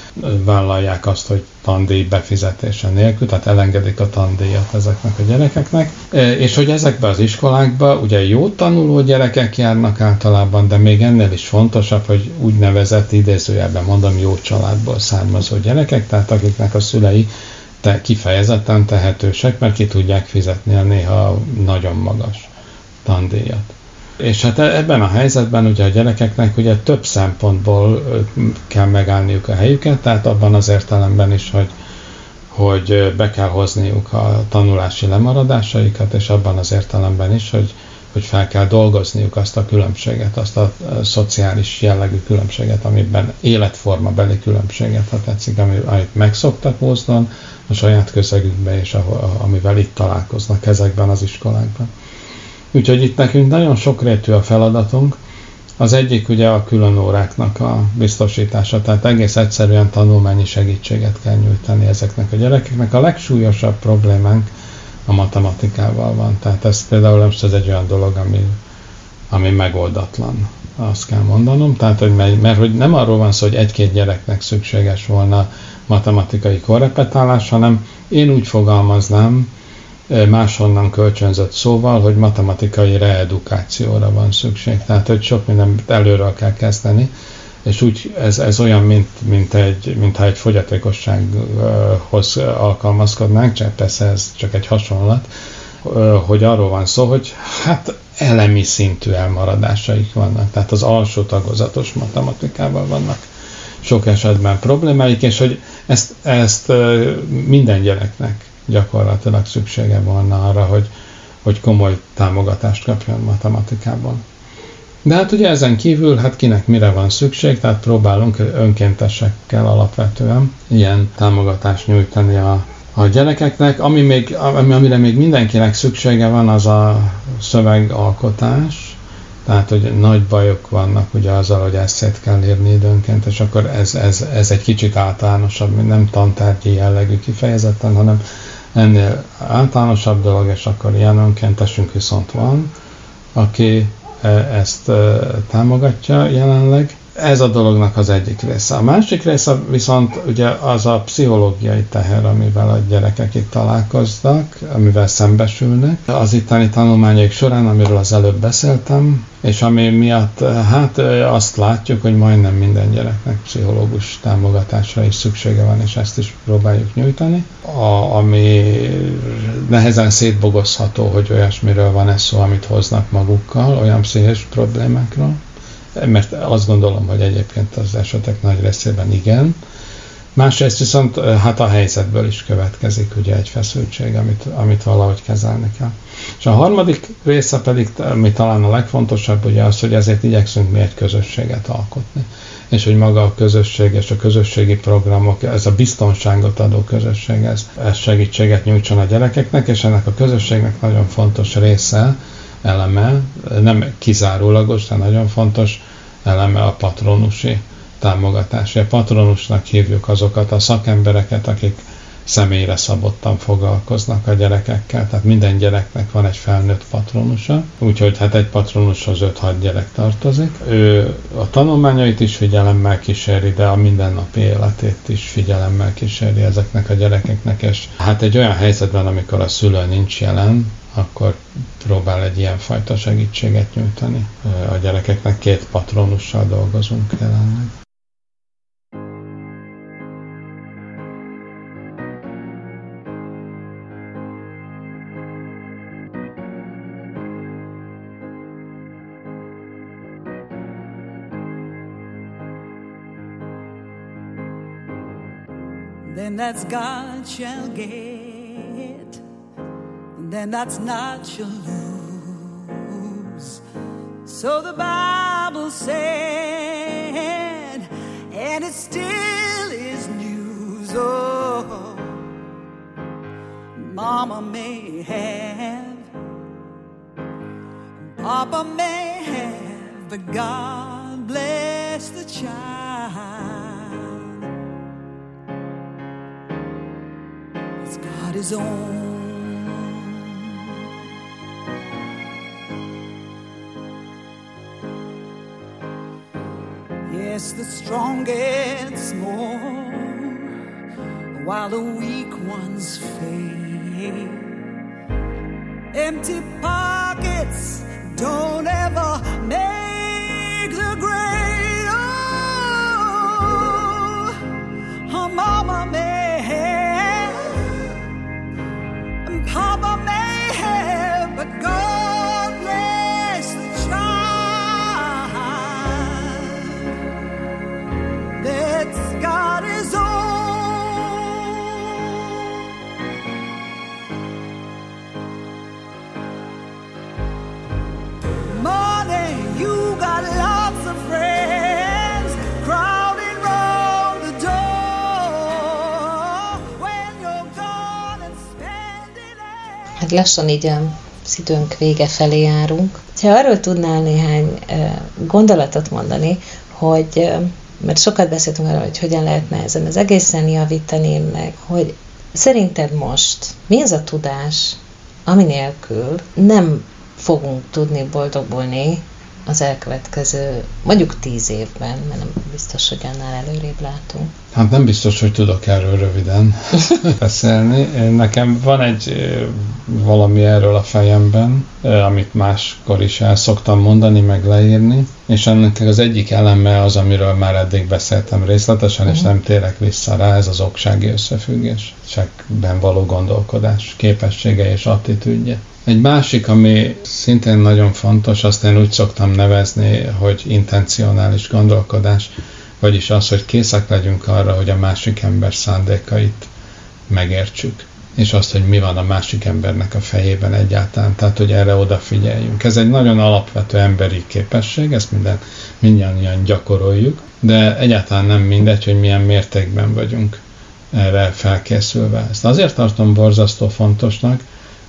vállalják azt, hogy tandíj befizetése nélkül, tehát elengedik a tandíjat ezeknek a gyerekeknek, e, és hogy ezekbe az iskolákba ugye jó tanuló gyerekek járnak általában, de még ennél is fontosabb, hogy úgynevezett idézőjelben mondom jó családból származó gyerekek, tehát akiknek a szülei te kifejezetten tehetősek, mert ki tudják fizetni a néha nagyon magas tandíjat. És hát e- ebben a helyzetben ugye a gyerekeknek ugye több szempontból kell megállniuk a helyüket, tehát abban az értelemben is, hogy, hogy be kell hozniuk a tanulási lemaradásaikat, és abban az értelemben is, hogy, hogy fel kell dolgozniuk azt a különbséget, azt a, szociális jellegű különbséget, amiben életformabeli különbséget, ha tetszik, amit megszoktak hozni a saját közegükbe, és ahol, amivel itt találkoznak ezekben az iskolákban. Úgyhogy itt nekünk nagyon sokrétű a feladatunk. Az egyik ugye a külön óráknak a biztosítása, tehát egész egyszerűen tanulmányi segítséget kell nyújtani ezeknek a gyerekeknek. A legsúlyosabb problémánk a matematikával van. Tehát ez például most ez egy olyan dolog, ami, ami megoldatlan, azt kell mondanom. Tehát, hogy mert, mert hogy nem arról van szó, hogy egy-két gyereknek szükséges volna matematikai korrepetálás, hanem én úgy fogalmaznám, máshonnan kölcsönzött szóval, hogy matematikai reedukációra van szükség. Tehát, hogy sok mindent előről kell kezdeni, és úgy ez, ez olyan, mint, mint, egy, mint ha egy fogyatékossághoz alkalmazkodnánk, csak persze ez csak egy hasonlat, hogy arról van szó, hogy hát elemi szintű elmaradásaik vannak, tehát az alsó tagozatos matematikával vannak sok esetben problémáik, és hogy ezt, ezt minden gyereknek gyakorlatilag szüksége volna arra, hogy, hogy komoly támogatást kapjon matematikában. De hát ugye ezen kívül, hát kinek mire van szükség, tehát próbálunk önkéntesekkel alapvetően ilyen támogatást nyújtani a, a gyerekeknek. Ami még, amire még mindenkinek szüksége van, az a szövegalkotás, tehát, hogy nagy bajok vannak ugye azzal, hogy eszét kell írni időnként, és akkor ez, ez, ez egy kicsit általánosabb, nem tantárgyi jellegű kifejezetten, hanem ennél általánosabb dolog, és akkor ilyen önkéntesünk viszont van, aki ezt e, támogatja jelenleg, ez a dolognak az egyik része. A másik része viszont ugye az a pszichológiai teher, amivel a gyerekek itt találkoznak, amivel szembesülnek. Az itteni tanulmányok során, amiről az előbb beszéltem, és ami miatt hát azt látjuk, hogy majdnem minden gyereknek pszichológus támogatásra is szüksége van, és ezt is próbáljuk nyújtani. A, ami nehezen szétbogozható, hogy olyasmiről van ez szó, amit hoznak magukkal, olyan pszichés problémákról mert azt gondolom, hogy egyébként az esetek nagy részében igen. Másrészt viszont hát a helyzetből is következik ugye egy feszültség, amit, amit valahogy kezelni kell. És a harmadik része pedig, ami talán a legfontosabb, ugye az, hogy ezért igyekszünk mi egy közösséget alkotni. És hogy maga a közösség és a közösségi programok, ez a biztonságot adó közösség, ez, ez segítséget nyújtson a gyerekeknek, és ennek a közösségnek nagyon fontos része, eleme, nem kizárólagos, de nagyon fontos eleme a patronusi támogatás. A patronusnak hívjuk azokat a szakembereket, akik személyre szabottan foglalkoznak a gyerekekkel, tehát minden gyereknek van egy felnőtt patronusa, úgyhogy hát egy patronushoz 5-6 gyerek tartozik. Ő a tanulmányait is figyelemmel kíséri, de a mindennapi életét is figyelemmel kíséri ezeknek a gyerekeknek, és hát egy olyan helyzetben, amikor a szülő nincs jelen, akkor próbál egy ilyen fajta segítséget nyújtani. A gyerekeknek két patronussal dolgozunk jelenleg. That's God shall get and then that's not shall lose. So the Bible said, and it still is news. Oh, Mama may have, Papa may have, but God bless the child. It's his own. Yes, the strong get small while the weak ones fade. Empty pockets don't ever make the great. Lassan így a időnk vége felé járunk. Ha arról tudnál néhány gondolatot mondani, hogy mert sokat beszéltünk arról, hogy hogyan lehetne ezen az egészen javítani, meg hogy szerinted most mi az a tudás, ami nélkül nem fogunk tudni boldogulni az elkövetkező, mondjuk tíz évben, mert nem biztos, hogy annál előrébb látunk? Hát nem biztos, hogy tudok erről röviden beszélni. Nekem van egy valami erről a fejemben, amit máskor is el szoktam mondani, meg leírni, és ennek az egyik eleme az, amiről már eddig beszéltem részletesen, uh-huh. és mhm. nem térek vissza rá, ez az oksági összefüggés, csekben való gondolkodás, képessége és attitűdje. Egy másik, ami szintén nagyon fontos, azt én úgy szoktam nevezni, hogy intencionális gondolkodás, vagyis az, hogy készek legyünk arra, hogy a másik ember szándékait megértsük, és azt, hogy mi van a másik embernek a fejében egyáltalán, tehát, hogy erre odafigyeljünk. Ez egy nagyon alapvető emberi képesség, ezt minden, mindannyian gyakoroljuk, de egyáltalán nem mindegy, hogy milyen mértékben vagyunk erre felkészülve. Ezt azért tartom borzasztó fontosnak,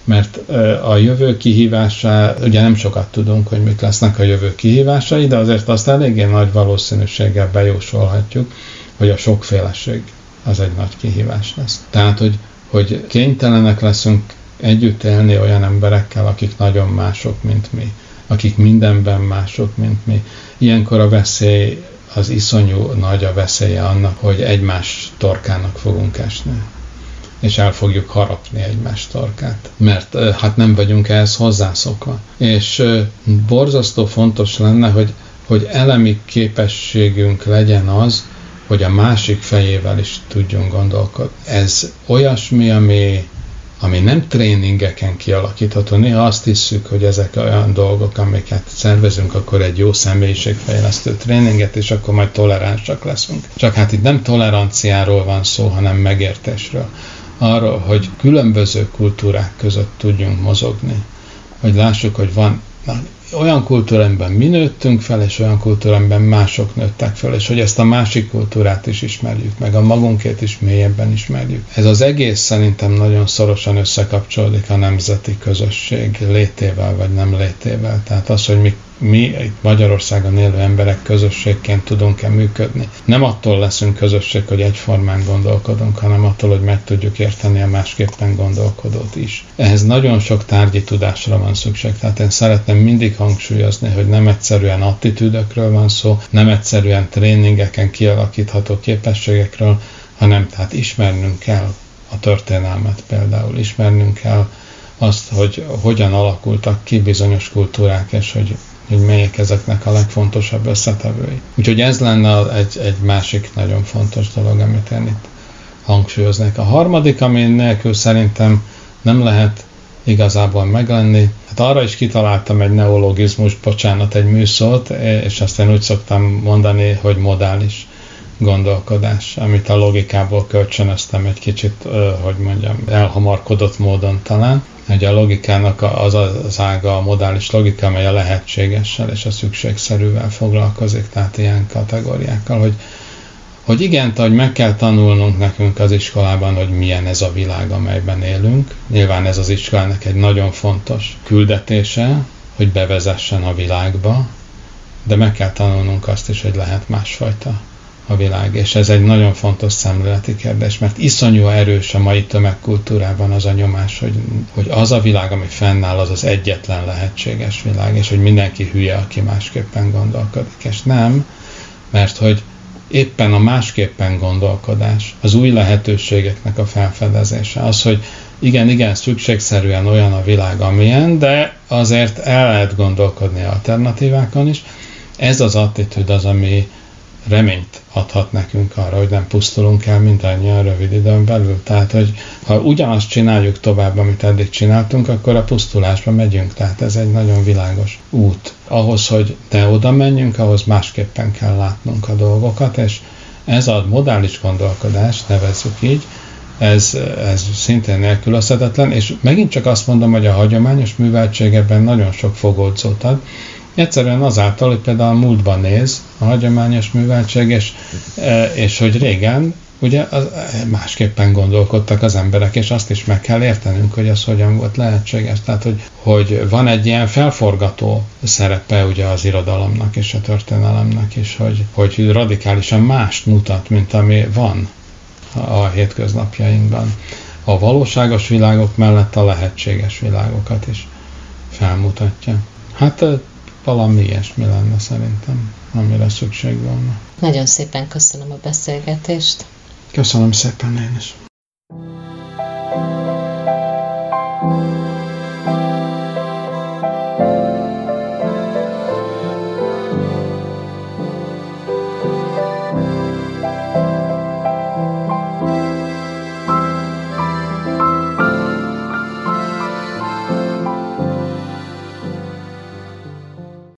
mert a jövő kihívásá, ugye nem sokat tudunk, hogy mik lesznek a jövő kihívásai, de azért azt eléggé nagy valószínűséggel bejósolhatjuk, hogy a sokféleség az egy nagy kihívás lesz. Tehát, hogy, hogy kénytelenek leszünk együtt élni olyan emberekkel, akik nagyon mások, mint mi, akik mindenben mások, mint mi. Ilyenkor a veszély, az iszonyú nagy a veszélye annak, hogy egymás torkának fogunk esni és el fogjuk harapni egymás torkát, mert hát nem vagyunk ehhez hozzászokva. És borzasztó fontos lenne, hogy, hogy elemi képességünk legyen az, hogy a másik fejével is tudjunk gondolkodni. Ez olyasmi, ami, ami nem tréningeken kialakítható. Néha azt hiszük, hogy ezek olyan dolgok, amiket szervezünk, akkor egy jó személyiségfejlesztő tréninget, és akkor majd toleránsak leszünk. Csak hát itt nem toleranciáról van szó, hanem megértésről arra, hogy különböző kultúrák között tudjunk mozogni. Hogy lássuk, hogy van olyan kultúrában mi nőttünk fel, és olyan kultúrában mások nőttek fel, és hogy ezt a másik kultúrát is ismerjük, meg a magunkét is mélyebben ismerjük. Ez az egész szerintem nagyon szorosan összekapcsolódik a nemzeti közösség létével, vagy nem létével. Tehát az, hogy mi mi itt Magyarországon élő emberek közösségként tudunk-e működni. Nem attól leszünk közösség, hogy egyformán gondolkodunk, hanem attól, hogy meg tudjuk érteni a másképpen gondolkodót is. Ehhez nagyon sok tárgyi tudásra van szükség, tehát én szeretném mindig hangsúlyozni, hogy nem egyszerűen attitűdökről van szó, nem egyszerűen tréningeken kialakítható képességekről, hanem tehát ismernünk kell a történelmet például, ismernünk kell azt, hogy hogyan alakultak ki bizonyos kultúrák, és hogy hogy melyek ezeknek a legfontosabb összetevői. Úgyhogy ez lenne egy, egy másik nagyon fontos dolog, amit én itt hangsúlyoznék. A harmadik, ami nélkül szerintem nem lehet igazából meglenni. Hát arra is kitaláltam egy neologizmus, bocsánat, egy műszót, és azt én úgy szoktam mondani, hogy modális gondolkodás, amit a logikából kölcsönöztem egy kicsit, hogy mondjam, elhamarkodott módon talán hogy a logikának az az ága, a modális logika, amely a lehetségessel és a szükségszerűvel foglalkozik, tehát ilyen kategóriákkal, hogy, hogy igen, hogy meg kell tanulnunk nekünk az iskolában, hogy milyen ez a világ, amelyben élünk. Nyilván ez az iskolának egy nagyon fontos küldetése, hogy bevezessen a világba, de meg kell tanulnunk azt is, hogy lehet másfajta a világ, és ez egy nagyon fontos szemléleti kérdés, mert iszonyú erős a mai tömegkultúrában az a nyomás, hogy, hogy az a világ, ami fennáll, az az egyetlen lehetséges világ, és hogy mindenki hülye, aki másképpen gondolkodik, és nem, mert hogy éppen a másképpen gondolkodás, az új lehetőségeknek a felfedezése, az, hogy igen, igen, szükségszerűen olyan a világ, amilyen, de azért el lehet gondolkodni alternatívákon is. Ez az attitűd az, ami, reményt adhat nekünk arra, hogy nem pusztulunk el mindannyian rövid időn belül. Tehát, hogy ha ugyanazt csináljuk tovább, amit eddig csináltunk, akkor a pusztulásba megyünk. Tehát ez egy nagyon világos út. Ahhoz, hogy ne oda menjünk, ahhoz másképpen kell látnunk a dolgokat, és ez a modális gondolkodás, nevezzük így, ez, ez szintén nélkülözhetetlen, és megint csak azt mondom, hogy a hagyományos műveltség ebben nagyon sok fogódzót ad, Egyszerűen azáltal, hogy például a múltban néz a hagyományos műveltség, és, e, és hogy régen ugye az, másképpen gondolkodtak az emberek, és azt is meg kell értenünk, hogy ez hogyan volt lehetséges. Tehát, hogy, hogy van egy ilyen felforgató szerepe ugye az irodalomnak és a történelemnek is, hogy, hogy radikálisan mást mutat, mint ami van a hétköznapjainkban. A valóságos világok mellett a lehetséges világokat is felmutatja. Hát valami ilyesmi lenne szerintem, amire szükség volna. Nagyon szépen köszönöm a beszélgetést. Köszönöm szépen én is. thank you